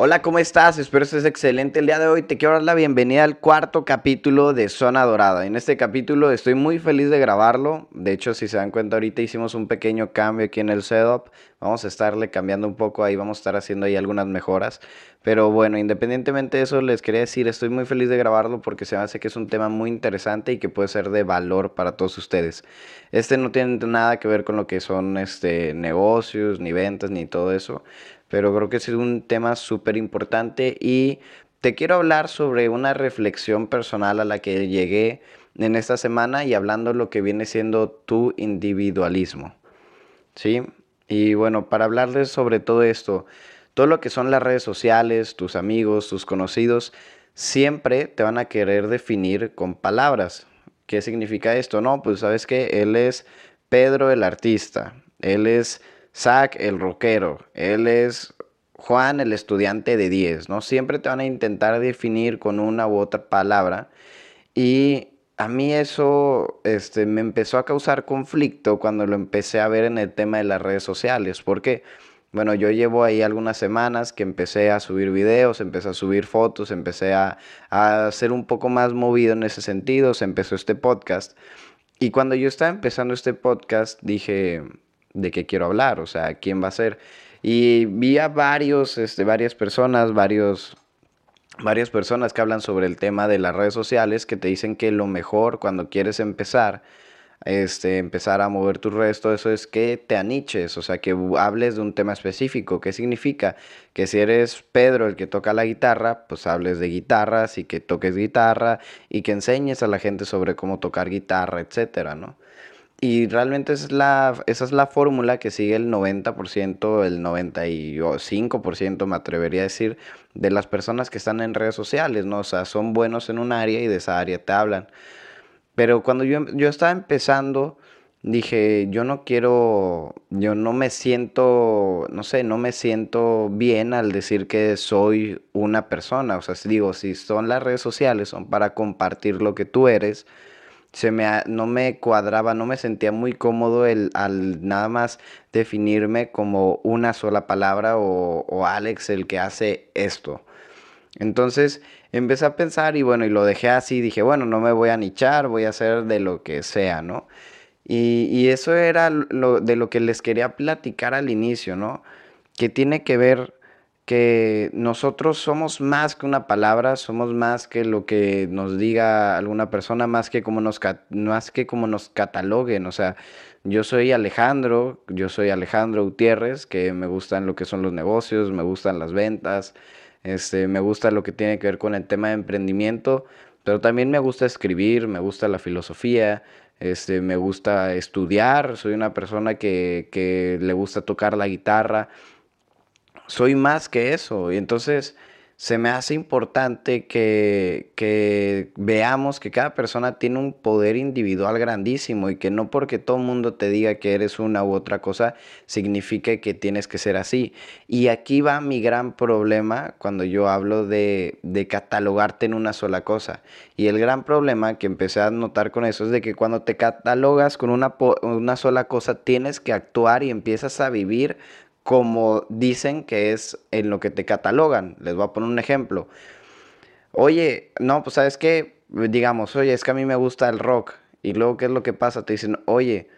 Hola, ¿cómo estás? Espero estés excelente. El día de hoy te quiero dar la bienvenida al cuarto capítulo de Zona Dorada. En este capítulo estoy muy feliz de grabarlo. De hecho, si se dan cuenta, ahorita hicimos un pequeño cambio aquí en el setup. Vamos a estarle cambiando un poco ahí, vamos a estar haciendo ahí algunas mejoras. Pero bueno, independientemente de eso, les quería decir, estoy muy feliz de grabarlo porque se me hace que es un tema muy interesante y que puede ser de valor para todos ustedes. Este no tiene nada que ver con lo que son este, negocios, ni ventas, ni todo eso pero creo que es un tema súper importante y te quiero hablar sobre una reflexión personal a la que llegué en esta semana y hablando lo que viene siendo tu individualismo. ¿Sí? Y bueno, para hablarles sobre todo esto, todo lo que son las redes sociales, tus amigos, tus conocidos, siempre te van a querer definir con palabras. ¿Qué significa esto? No, pues sabes que él es Pedro el artista, él es Zach el rockero, él es Juan el estudiante de 10, ¿no? Siempre te van a intentar definir con una u otra palabra y a mí eso este, me empezó a causar conflicto cuando lo empecé a ver en el tema de las redes sociales, porque, bueno, yo llevo ahí algunas semanas que empecé a subir videos, empecé a subir fotos, empecé a, a ser un poco más movido en ese sentido, se empezó este podcast. Y cuando yo estaba empezando este podcast, dije, de qué quiero hablar, o sea, quién va a ser. Y vi a varios, este, varias personas, varios, varias personas que hablan sobre el tema de las redes sociales que te dicen que lo mejor cuando quieres empezar, este, empezar a mover tu redes, todo eso es que te aniches, o sea, que hables de un tema específico. ¿Qué significa? Que si eres Pedro el que toca la guitarra, pues hables de guitarras y que toques guitarra y que enseñes a la gente sobre cómo tocar guitarra, etcétera, ¿no? Y realmente es la, esa es la fórmula que sigue el 90%, el 95% me atrevería a decir, de las personas que están en redes sociales, ¿no? O sea, son buenos en un área y de esa área te hablan. Pero cuando yo, yo estaba empezando, dije, yo no quiero, yo no me siento, no sé, no me siento bien al decir que soy una persona. O sea, digo, si son las redes sociales, son para compartir lo que tú eres se me, no me cuadraba, no me sentía muy cómodo el, al nada más definirme como una sola palabra o, o Alex el que hace esto. Entonces empecé a pensar y bueno, y lo dejé así, dije, bueno, no me voy a nichar, voy a hacer de lo que sea, ¿no? Y, y eso era lo, de lo que les quería platicar al inicio, ¿no? Que tiene que ver que nosotros somos más que una palabra, somos más que lo que nos diga alguna persona, más que como nos, más que como nos cataloguen. O sea, yo soy Alejandro, yo soy Alejandro Gutiérrez, que me gustan lo que son los negocios, me gustan las ventas, este, me gusta lo que tiene que ver con el tema de emprendimiento, pero también me gusta escribir, me gusta la filosofía, este, me gusta estudiar, soy una persona que, que le gusta tocar la guitarra soy más que eso. Y entonces se me hace importante que, que, veamos que cada persona tiene un poder individual grandísimo y que no porque todo el mundo te diga que eres una u otra cosa significa que tienes que ser así. Y aquí va mi gran problema cuando yo hablo de, de catalogarte en una sola cosa. Y el gran problema que empecé a notar con eso es de que cuando te catalogas con una, una sola cosa tienes que actuar y empiezas a vivir como dicen que es en lo que te catalogan. Les voy a poner un ejemplo. Oye, no, pues sabes qué, digamos, oye, es que a mí me gusta el rock. Y luego, ¿qué es lo que pasa? Te dicen, oye,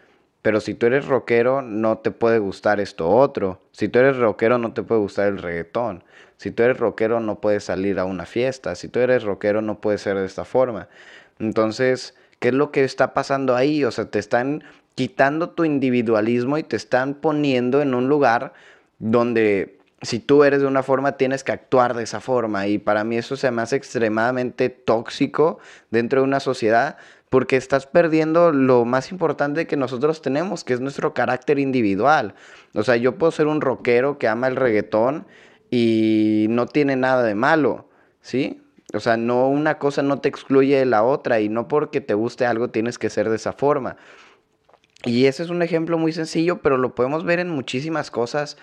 pero si tú eres rockero, no te puede gustar esto otro. Si tú eres rockero, no te puede gustar el reggaetón. Si tú eres rockero, no puedes salir a una fiesta. Si tú eres rockero, no puedes ser de esta forma. Entonces, ¿qué es lo que está pasando ahí? O sea, te están quitando tu individualismo y te están poniendo en un lugar donde si tú eres de una forma tienes que actuar de esa forma y para mí eso se me hace extremadamente tóxico dentro de una sociedad porque estás perdiendo lo más importante que nosotros tenemos, que es nuestro carácter individual. O sea, yo puedo ser un rockero que ama el reggaetón y no tiene nada de malo, ¿sí? O sea, no una cosa no te excluye de la otra y no porque te guste algo tienes que ser de esa forma. Y ese es un ejemplo muy sencillo, pero lo podemos ver en muchísimas cosas.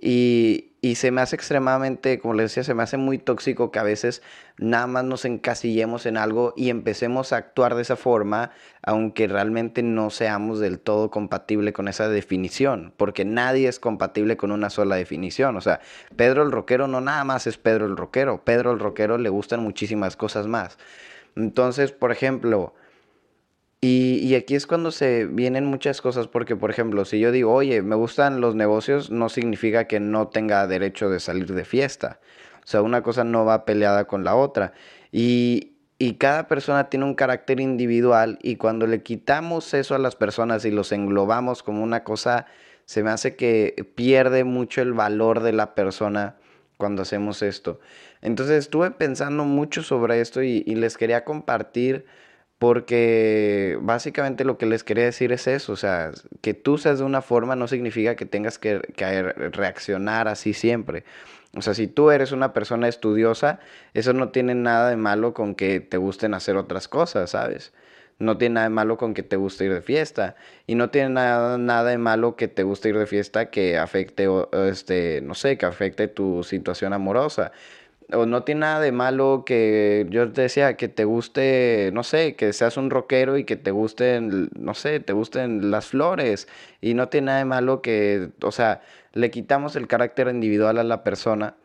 Y, y se me hace extremadamente, como les decía, se me hace muy tóxico que a veces nada más nos encasillemos en algo y empecemos a actuar de esa forma, aunque realmente no seamos del todo compatible con esa definición, porque nadie es compatible con una sola definición. O sea, Pedro el Roquero no nada más es Pedro el Roquero, Pedro el Roquero le gustan muchísimas cosas más. Entonces, por ejemplo, y, aquí es cuando se vienen muchas cosas, porque por ejemplo, si yo digo, oye, me gustan los negocios, no significa que no tenga derecho de salir de fiesta. O sea, una cosa no va peleada con la otra. Y, y cada persona tiene un carácter individual y cuando le quitamos eso a las personas y los englobamos como una cosa, se me hace que pierde mucho el valor de la persona cuando hacemos esto. Entonces estuve pensando mucho sobre esto y, y les quería compartir porque básicamente lo que les quería decir es eso, o sea, que tú seas de una forma no significa que tengas que, reaccionar así siempre. O sea, si tú eres una persona estudiosa, eso no tiene nada de malo con que te gusten hacer otras cosas, ¿sabes? No tiene nada de malo con que te guste ir de fiesta. Y no tiene nada, nada de malo que te guste ir de fiesta que afecte, este, no sé, que afecte tu situación amorosa o no tiene nada de malo que yo te decía que te guste, no sé, que seas un rockero y que te gusten, no sé, te gusten las flores. Y no tiene nada de malo que, o sea, le quitamos el carácter individual a la persona.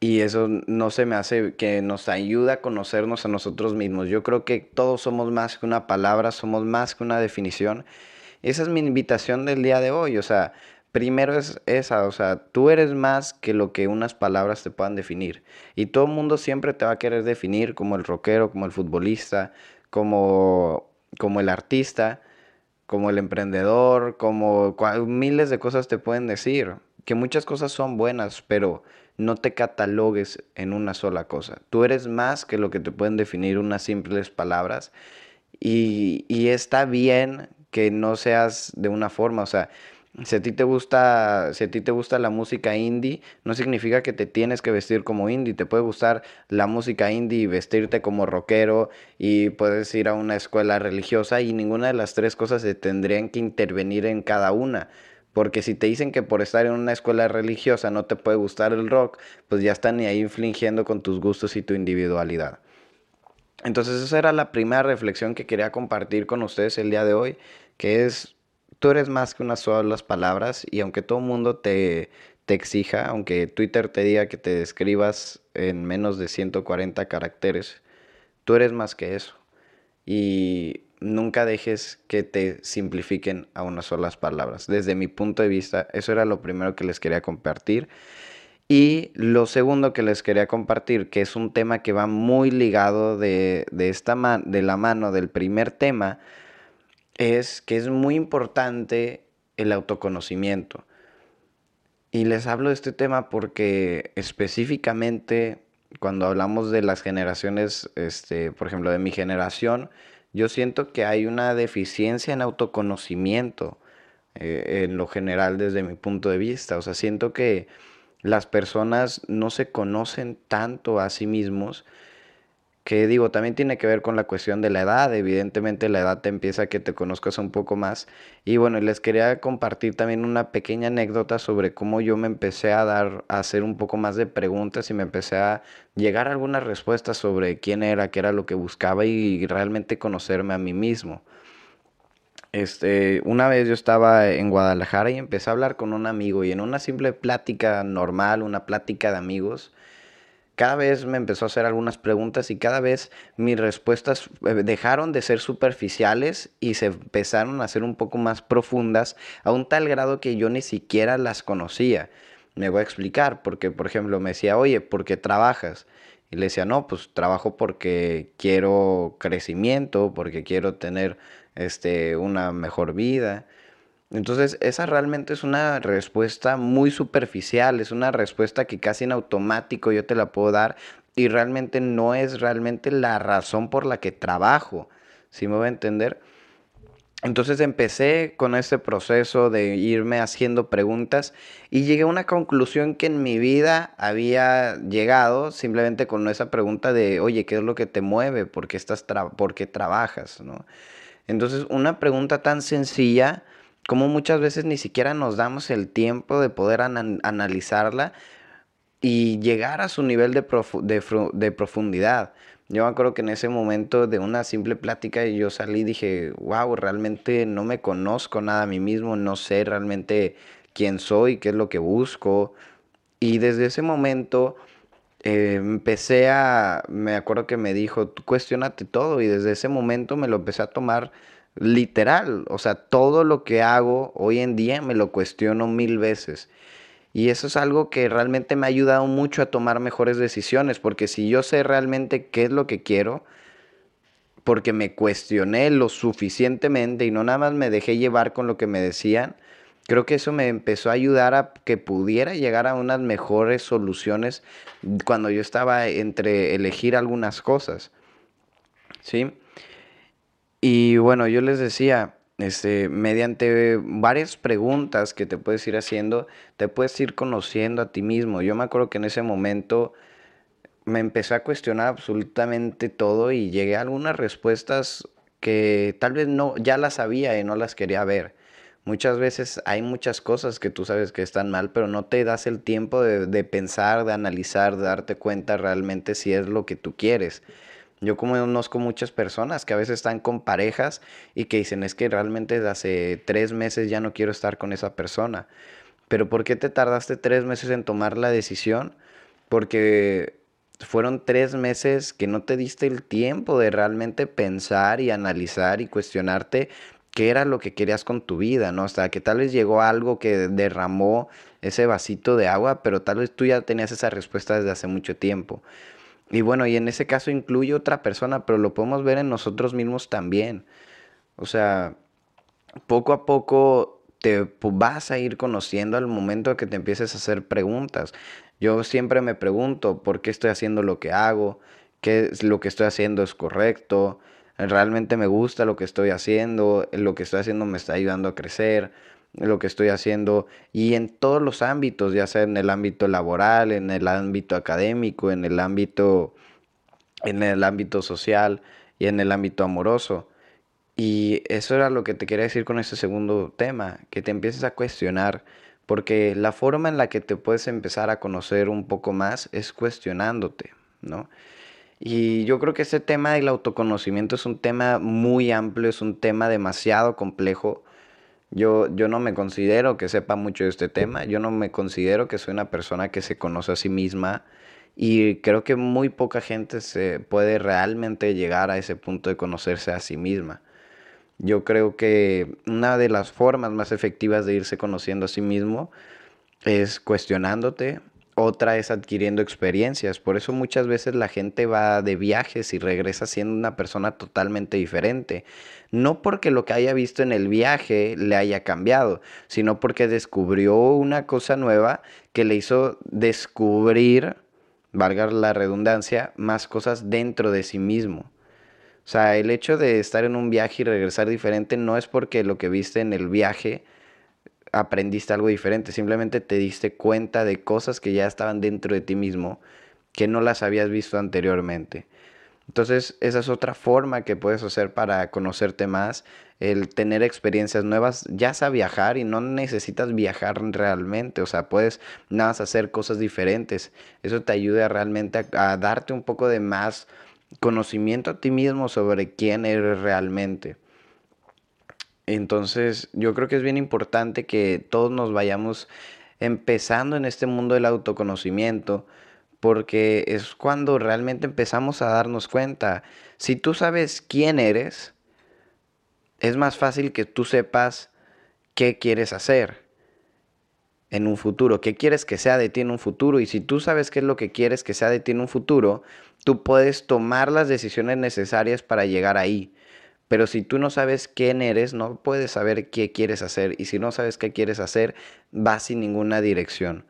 Y eso no se me hace que nos ayuda a conocernos a nosotros mismos. Yo creo que todos somos más que una palabra, somos más que una definición. Esa es mi invitación del día de hoy. O sea, primero es esa, o sea, tú eres más que lo que unas palabras te puedan definir. Y todo el mundo siempre te va a querer definir como el rockero, como el futbolista, como, como el artista, como el emprendedor, como miles de cosas te pueden decir. Que muchas cosas son buenas, pero no te catalogues en una sola cosa. Tú eres más que lo que te pueden definir unas simples palabras. Y, y está bien que no seas de una forma, o sea, si a ti te gusta, si a ti te gusta la música indie, no significa que te tienes que vestir como indie. Te puede gustar la música indie y vestirte como rockero y puedes ir a una escuela religiosa y ninguna de las tres cosas se tendrían que intervenir en cada una. Porque si te dicen que por estar en una escuela religiosa no te puede gustar el rock, pues ya están ahí infligiendo con tus gustos y tu individualidad. Entonces esa era la primera reflexión que quería compartir con ustedes el día de hoy, que es tú eres más que unas solas palabras y aunque todo el mundo te, te exija, aunque Twitter te diga que te describas en menos de 140 caracteres, tú eres más que eso. Y nunca dejes que te simplifiquen a unas solas palabras. Desde mi punto de vista, eso era lo primero que les quería compartir. Y lo segundo que les quería compartir, que es un tema que va muy ligado de, de esta de la mano del primer tema, es que es muy importante el autoconocimiento. Y les hablo de este tema porque específicamente cuando hablamos de las generaciones, este, por ejemplo, de mi generación, yo siento que hay una deficiencia en autoconocimiento eh, en lo general desde mi punto de vista. O sea, siento que las personas no se conocen tanto a sí mismos que digo, también tiene que ver con la cuestión de la edad, evidentemente la edad te empieza a que te conozcas un poco más. Y bueno, les quería compartir también una pequeña anécdota sobre cómo yo me empecé a dar, a hacer un poco más de preguntas y me empecé a llegar a algunas respuestas sobre quién era, qué era lo que buscaba y realmente conocerme a mí mismo. Este, una vez yo estaba en Guadalajara y empecé a hablar con un amigo y en una simple plática normal, una plática de amigos, cada vez me empezó a hacer algunas preguntas y cada vez mis respuestas eh, dejaron de ser superficiales y se empezaron a ser un poco más profundas a un tal grado que yo ni siquiera las conocía. Me voy a explicar, porque por ejemplo me decía, oye, ¿por qué trabajas? Y le decía, no, pues trabajo porque quiero crecimiento, porque quiero tener este, una mejor vida. Entonces, esa realmente es una respuesta muy superficial, es una respuesta que casi en automático yo te la puedo dar y realmente no es realmente la razón por la que trabajo, ¿sí me voy a entender? Entonces empecé con ese proceso de irme haciendo preguntas y llegué a una conclusión que en mi vida había llegado simplemente con esa pregunta de, oye, ¿qué es lo que te mueve? ¿Por qué, estás ¿por qué trabajas? ¿no? Entonces, una pregunta tan sencilla como muchas veces ni siquiera nos damos el tiempo de poder analizarla y llegar a su nivel de, de, profundidad. Yo me acuerdo que en ese momento de una simple plática yo salí y dije, wow, realmente no me conozco nada a mí mismo, no sé realmente quién soy, qué es lo que busco. Y desde ese momento eh, empecé a, me acuerdo que me dijo, cuestionate todo y desde ese momento me lo empecé a tomar literal. O sea, todo lo que hago hoy en día me lo cuestiono mil veces. Y eso es algo que realmente me ha ayudado mucho a tomar mejores decisiones, porque si yo sé realmente qué es lo que quiero, porque me cuestioné lo suficientemente y no nada más me dejé llevar con lo que me decían, creo que eso me empezó a ayudar a que pudiera llegar a unas mejores soluciones cuando yo estaba entre elegir algunas cosas. ¿Sí? Y bueno, yo les decía, este, mediante varias preguntas que te puedes ir haciendo, te puedes ir conociendo a ti mismo. Yo me acuerdo que en ese momento me empecé a cuestionar absolutamente todo y llegué a algunas respuestas que tal vez no, ya las sabía y no las quería ver. Muchas veces hay muchas cosas que tú sabes que están mal, pero no te das el tiempo de, de pensar, de analizar, de darte cuenta realmente si es lo que tú quieres. Yo conozco muchas personas que a veces están con parejas y que dicen es que realmente desde hace tres meses ya no quiero estar con esa persona. Pero ¿por qué te tardaste tres meses en tomar la decisión? Porque fueron tres meses que no te diste el tiempo de realmente pensar y analizar y cuestionarte qué era lo que querías con tu vida, ¿no? O sea, que tal vez llegó algo que derramó ese vasito de agua, pero tal vez tú ya tenías esa respuesta desde hace mucho tiempo. Y bueno, y en ese caso incluye otra persona, pero lo podemos ver en nosotros mismos también. O sea, poco a poco te vas a ir conociendo al momento que te empieces a hacer preguntas. Yo siempre me pregunto por qué estoy haciendo lo que hago, qué es lo que estoy haciendo es correcto, realmente me gusta lo que estoy haciendo, lo que estoy haciendo me está ayudando a crecer lo que estoy haciendo y en todos los ámbitos, ya sea en el ámbito laboral, en el ámbito académico, en el ámbito en el ámbito social y en el ámbito amoroso. Y eso era lo que te quería decir con este segundo tema, que te empieces a cuestionar, porque la forma en la que te puedes empezar a conocer un poco más es cuestionándote, ¿no? Y yo creo que ese tema del autoconocimiento es un tema muy amplio, es un tema demasiado complejo yo, yo no me considero que sepa mucho de este tema, yo no me considero que soy una persona que se conoce a sí misma y creo que muy poca gente se puede realmente llegar a ese punto de conocerse a sí misma. Yo creo que una de las formas más efectivas de irse conociendo a sí mismo es cuestionándote, otra es adquiriendo experiencias. Por eso muchas veces la gente va de viajes y regresa siendo una persona totalmente diferente. No porque lo que haya visto en el viaje le haya cambiado, sino porque descubrió una cosa nueva que le hizo descubrir, valga la redundancia, más cosas dentro de sí mismo. O sea, el hecho de estar en un viaje y regresar diferente no es porque lo que viste en el viaje aprendiste algo diferente, simplemente te diste cuenta de cosas que ya estaban dentro de ti mismo que no las habías visto anteriormente. Entonces, esa es otra forma que puedes hacer para conocerte más, el tener experiencias nuevas, ya sea viajar y no necesitas viajar realmente, o sea, puedes nada más hacer cosas diferentes. Eso te ayuda realmente a, a darte un poco de más conocimiento a ti mismo sobre quién eres realmente. Entonces, yo creo que es bien importante que todos nos vayamos empezando en este mundo del autoconocimiento, porque es cuando realmente empezamos a darnos cuenta. Si tú sabes quién eres, es más fácil que tú sepas qué quieres hacer en un futuro, qué quieres que sea de ti en un futuro. Y si tú sabes qué es lo que quieres que sea de ti en un futuro, tú puedes tomar las decisiones necesarias para llegar ahí. Pero si tú no sabes quién eres, no puedes saber qué quieres hacer. Y si no sabes qué quieres hacer, vas sin ninguna dirección.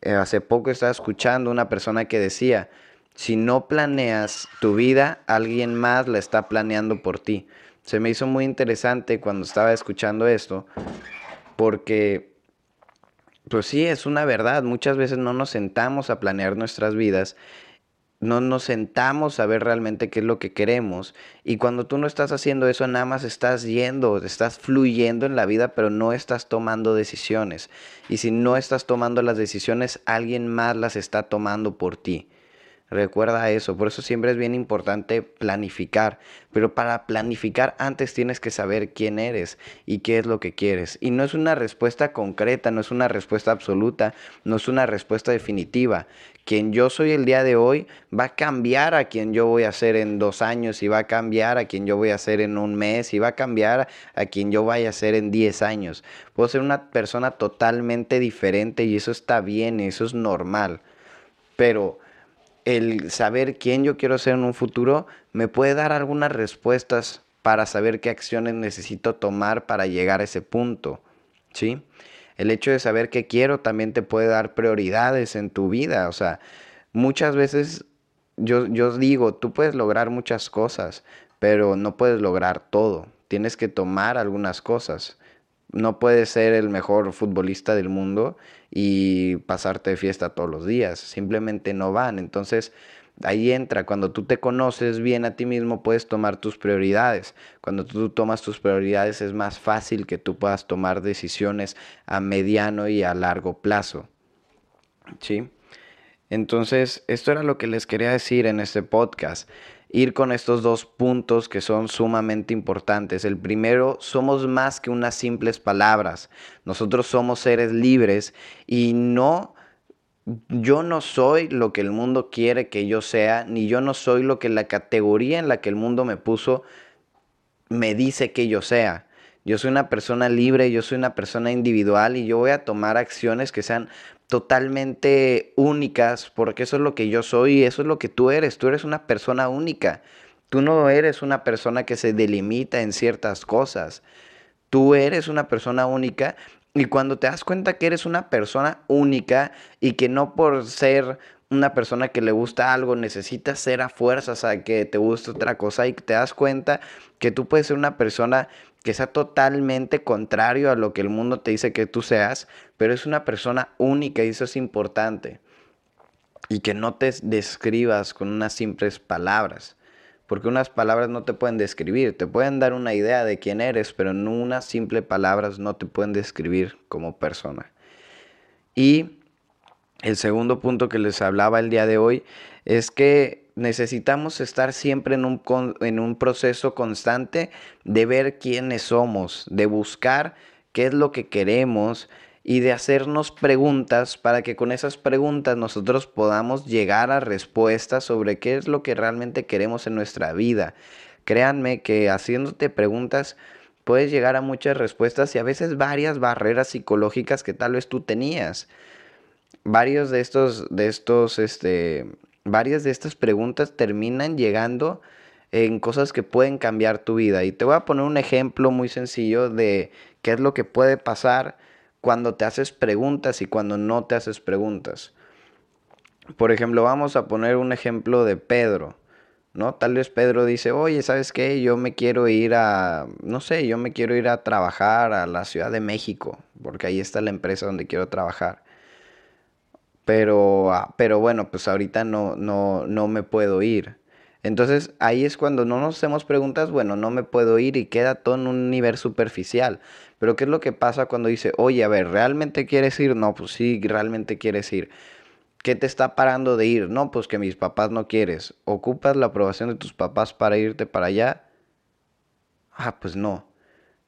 Eh, hace poco estaba escuchando una persona que decía, si no planeas tu vida, alguien más la está planeando por ti. Se me hizo muy interesante cuando estaba escuchando esto, porque, pues sí, es una verdad. Muchas veces no nos sentamos a planear nuestras vidas no nos sentamos a ver realmente qué es lo que queremos. Y cuando tú no estás haciendo eso, nada más estás yendo, estás fluyendo en la vida, pero no estás tomando decisiones. Y si no estás tomando las decisiones, alguien más las está tomando por ti. Recuerda eso, por eso siempre es bien importante planificar, pero para planificar antes tienes que saber quién eres y qué es lo que quieres. Y no es una respuesta concreta, no es una respuesta absoluta, no es una respuesta definitiva. Quien yo soy el día de hoy va a cambiar a quien yo voy a ser en dos años y va a cambiar a quien yo voy a ser en un mes y va a cambiar a quien yo vaya a ser en diez años. Puedo ser una persona totalmente diferente y eso está bien, eso es normal. Pero el saber quién yo quiero ser en un futuro me puede dar algunas respuestas para saber qué acciones necesito tomar para llegar a ese punto, ¿sí? El hecho de saber qué quiero también te puede dar prioridades en tu vida, o sea, muchas veces yo, yo digo, tú puedes lograr muchas cosas, pero no puedes lograr todo, tienes que tomar algunas cosas no puedes ser el mejor futbolista del mundo y pasarte fiesta todos los días. Simplemente no van. Entonces, ahí entra. Cuando tú te conoces bien a ti mismo, puedes tomar tus prioridades. Cuando tú tomas tus prioridades, es más fácil que tú puedas tomar decisiones a mediano y a largo plazo. ¿Sí? Entonces, esto era lo que les quería decir en este podcast ir con estos dos puntos que son sumamente importantes. El primero, somos más que unas simples palabras. Nosotros somos seres libres y no, yo no soy lo que el mundo quiere que yo sea, ni yo no soy lo que la categoría en la que el mundo me puso me dice que yo sea. Yo soy una persona libre, yo soy una persona individual y yo voy a tomar acciones que sean totalmente únicas, porque eso es lo que yo soy y eso es lo que tú eres. Tú eres una persona única. Tú no eres una persona que se delimita en ciertas cosas. Tú eres una persona única y cuando te das cuenta que eres una persona única y que no por ser una persona que le gusta algo necesitas ser a fuerzas a que te guste otra cosa y te das cuenta que tú puedes ser una persona que sea totalmente contrario a lo que el mundo te dice que tú seas, pero es una persona única y eso es importante. Y que no te describas con unas simples palabras, porque unas palabras no te pueden describir, te pueden dar una idea de quién eres, pero en unas simples palabras no te pueden describir como persona. Y el segundo punto que les hablaba el día de hoy es que necesitamos estar siempre en un, en un proceso constante de ver quiénes somos, de buscar qué es lo que queremos y de hacernos preguntas para que con esas preguntas nosotros podamos llegar a respuestas sobre qué es lo que realmente queremos en nuestra vida. Créanme que haciéndote preguntas puedes llegar a muchas respuestas y a veces varias barreras psicológicas que tal vez tú tenías. Varios de estos, de estos, este, varias de estas preguntas terminan llegando en cosas que pueden cambiar tu vida. Y te voy a poner un ejemplo muy sencillo de qué es lo que puede pasar cuando te haces preguntas y cuando no te haces preguntas. Por ejemplo, vamos a poner un ejemplo de Pedro, ¿no? Tal vez Pedro dice, oye, ¿sabes qué? Yo me quiero ir a, no sé, yo me quiero ir a trabajar a la Ciudad de México, porque ahí está la empresa donde quiero trabajar. Pero, ah, pero bueno, pues ahorita no, no, no me puedo ir. Entonces ahí es cuando no nos hacemos preguntas, bueno, no me puedo ir y queda todo en un nivel superficial. Pero ¿qué es lo que pasa cuando dice, oye, a ver, ¿realmente quieres ir? No, pues sí, realmente quieres ir. ¿Qué te está parando de ir? No, pues que mis papás no quieres. ¿Ocupas la aprobación de tus papás para irte para allá? Ah, pues no.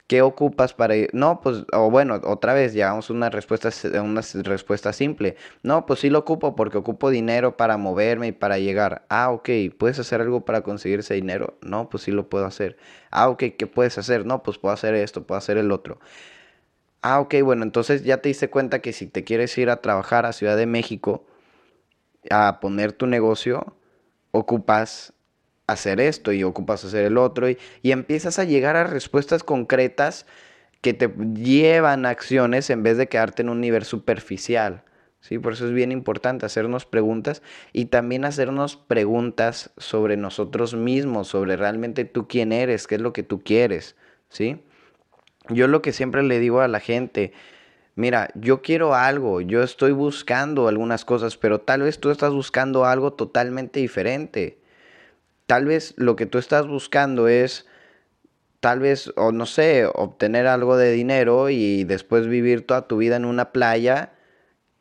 ¿Qué ocupas para ir? No, pues, o bueno, otra vez llegamos a una respuesta, una respuesta simple. No, pues sí lo ocupo porque ocupo dinero para moverme y para llegar. Ah, ok, ¿puedes hacer algo para conseguir ese dinero? No, pues sí lo puedo hacer. Ah, ok, ¿qué puedes hacer? No, pues puedo hacer esto, puedo hacer el otro. Ah, ok, bueno, entonces ya te diste cuenta que si te quieres ir a trabajar a Ciudad de México, a poner tu negocio, ocupas hacer esto y ocupas hacer el otro y, empiezas a llegar a respuestas concretas que te llevan a acciones en vez de quedarte en un nivel superficial. ¿sí? Por eso es bien importante hacernos preguntas y también hacernos preguntas sobre nosotros mismos, sobre realmente tú quién eres, qué es lo que tú quieres. ¿sí? Yo lo que siempre le digo a la gente, mira, yo quiero algo, yo estoy buscando algunas cosas, pero tal vez tú estás buscando algo totalmente diferente. Tal vez lo que tú estás buscando es, tal vez, o no sé, obtener algo de dinero y después vivir toda tu vida en una playa.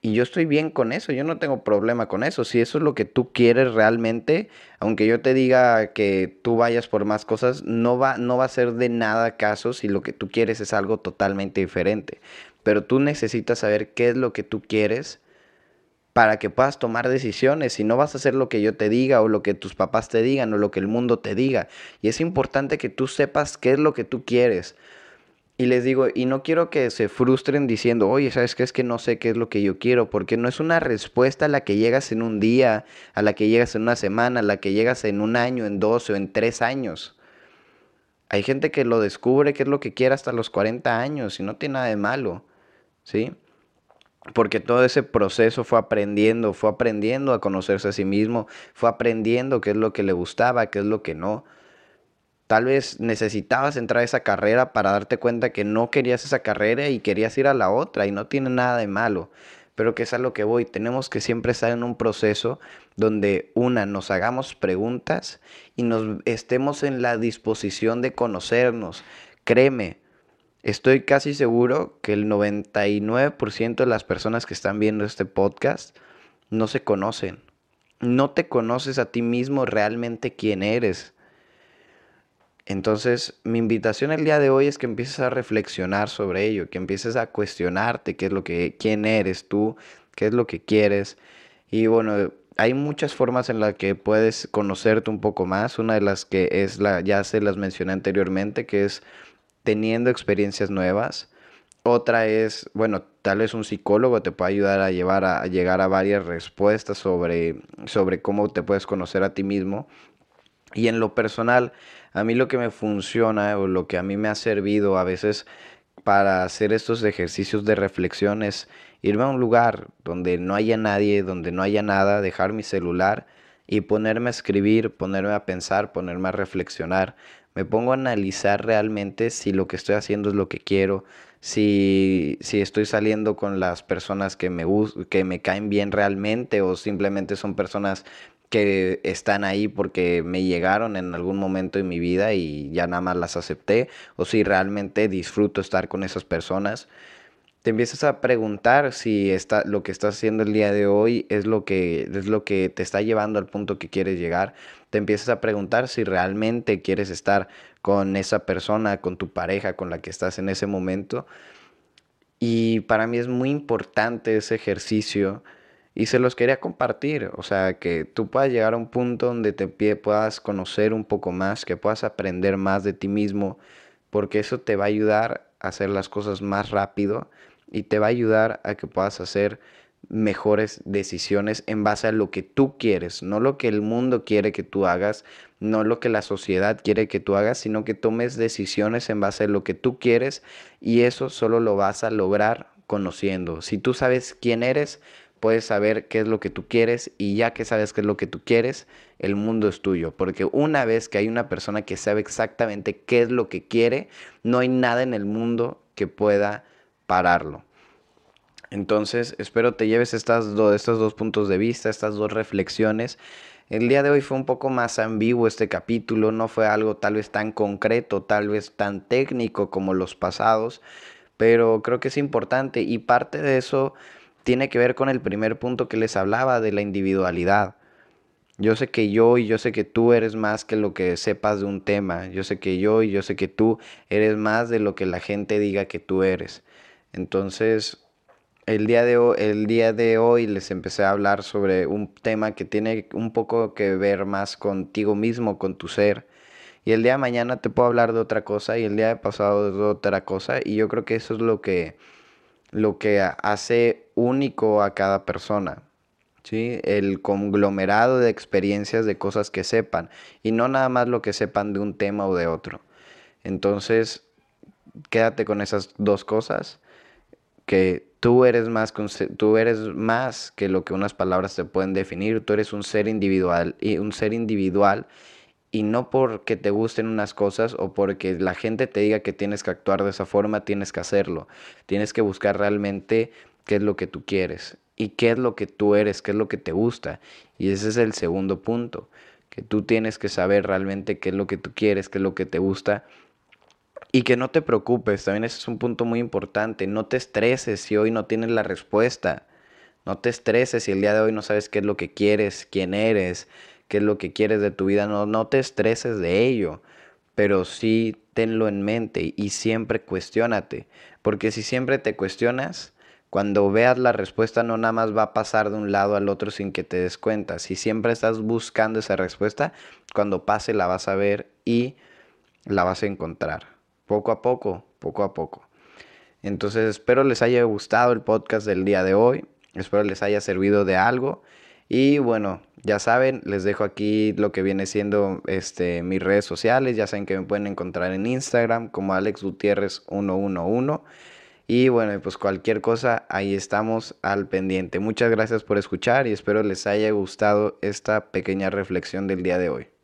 Y yo estoy bien con eso, yo no tengo problema con eso. Si eso es lo que tú quieres realmente, aunque yo te diga que tú vayas por más cosas, no va, no va a ser de nada caso si lo que tú quieres es algo totalmente diferente pero tú necesitas saber qué es lo que tú quieres para que puedas tomar decisiones. Si no vas a hacer lo que yo te diga o lo que tus papás te digan o lo que el mundo te diga. Y es importante que tú sepas qué es lo que tú quieres. Y les digo, y no quiero que se frustren diciendo, oye, ¿sabes qué? Es que no sé qué es lo que yo quiero, porque no es una respuesta a la que llegas en un día, a la que llegas en una semana, a la que llegas en un año, en dos o en tres años. Hay gente que lo descubre qué es lo que quiere hasta los 40 años y no tiene nada de malo. ¿sí? Porque todo ese proceso fue aprendiendo, fue aprendiendo a conocerse a sí mismo, fue aprendiendo qué es lo que le gustaba, qué es lo que no. Tal vez necesitabas entrar a esa carrera para darte cuenta que no querías esa carrera y querías ir a la otra y no tiene nada de malo. Pero que es a lo que voy, tenemos que siempre estar en un proceso donde una, nos hagamos preguntas y nos estemos en la disposición de conocernos. Créeme, Estoy casi seguro que el 99% de las personas que están viendo este podcast no se conocen. No te conoces a ti mismo realmente quién eres. Entonces, mi invitación el día de hoy es que empieces a reflexionar sobre ello, que empieces a cuestionarte qué es lo que quién eres tú, qué es lo que quieres. Y bueno, hay muchas formas en las que puedes conocerte un poco más. Una de las que es la ya se las mencioné anteriormente, que es teniendo experiencias nuevas. Otra es, bueno, tal vez un psicólogo te puede ayudar a, llevar a, llegar a varias respuestas sobre, sobre cómo te puedes conocer a ti mismo. Y en lo personal, a mí lo que me funciona o lo que a mí me ha servido a veces para hacer estos ejercicios de reflexión es irme a un lugar donde no haya nadie, donde no haya nada, dejar mi celular y ponerme a escribir, ponerme a pensar, ponerme a reflexionar me pongo a analizar realmente si lo que estoy haciendo es lo que quiero, si, si estoy saliendo con las personas que me, que me caen bien realmente o simplemente son personas que están ahí porque me llegaron en algún momento de mi vida y ya nada más las acepté, o si realmente disfruto estar con esas personas. Te empiezas a preguntar si está, lo que estás haciendo el día de hoy es lo, que, es lo que te está llevando al punto que quieres llegar te empiezas a preguntar si realmente quieres estar con esa persona, con tu pareja, con la que estás en ese momento. Y para mí es muy importante ese ejercicio y se los quería compartir, o sea, que tú puedas llegar a un punto donde te puedas conocer un poco más, que puedas aprender más de ti mismo, porque eso te va a ayudar a hacer las cosas más rápido y te va a ayudar a que puedas hacer mejores decisiones en base a lo que tú quieres, no lo que el mundo quiere que tú hagas, no lo que la sociedad quiere que tú hagas, sino que tomes decisiones en base a lo que tú quieres y eso solo lo vas a lograr conociendo. Si tú sabes quién eres, puedes saber qué es lo que tú quieres y ya que sabes qué es lo que tú quieres, el mundo es tuyo. Porque una vez que hay una persona que sabe exactamente qué es lo que quiere, no hay nada en el mundo que pueda pararlo. Entonces, espero te lleves estas estos dos puntos de vista, estas dos reflexiones. El día de hoy fue un poco más ambiguo este capítulo, no fue algo tal vez tan concreto, tal vez tan técnico como los pasados, pero creo que es importante y parte de eso tiene que ver con el primer punto que les hablaba de la individualidad. Yo sé que yo y yo sé que tú eres más que lo que sepas de un tema. Yo sé que yo y yo sé que tú eres más de lo que la gente diga que tú eres. Entonces, el día, de hoy, el día de hoy les empecé a hablar sobre un tema que tiene un poco que ver más contigo mismo, con tu ser. Y el día de mañana te puedo hablar de otra cosa y el día de pasado de otra cosa. Y yo creo que eso es lo que, lo que hace único a cada persona. ¿sí? El conglomerado de experiencias de cosas que sepan. Y no nada más lo que sepan de un tema o de otro. Entonces, quédate con esas dos cosas. Que Tú eres, más, tú eres más que lo que unas palabras te pueden definir. Tú eres un ser individual y un ser individual y no porque te gusten unas cosas o porque la gente te diga que tienes que actuar de esa forma, tienes que hacerlo. Tienes que buscar realmente qué es lo que tú quieres y qué es lo que tú eres, qué es lo que te gusta. Y ese es el segundo punto, que tú tienes que saber realmente qué es lo que tú quieres, qué es lo que te gusta y que no te preocupes, también ese es un punto muy importante, no te estreses si hoy no tienes la respuesta. No te estreses si el día de hoy no sabes qué es lo que quieres, quién eres, qué es lo que quieres de tu vida, no, no te estreses de ello, pero sí tenlo en mente y siempre cuestiónate, porque si siempre te cuestionas, cuando veas la respuesta no nada más va a pasar de un lado al otro sin que te des cuenta. Si siempre estás buscando esa respuesta, cuando pase la vas a ver y la vas a encontrar. Poco a poco, poco a poco. Entonces espero les haya gustado el podcast del día de hoy. Espero les haya servido de algo. Y bueno, ya saben, les dejo aquí lo que viene siendo este, mis redes sociales. Ya saben que me pueden encontrar en Instagram como Alex Gutiérrez 111. Y bueno, pues cualquier cosa, ahí estamos al pendiente. Muchas gracias por escuchar y espero les haya gustado esta pequeña reflexión del día de hoy.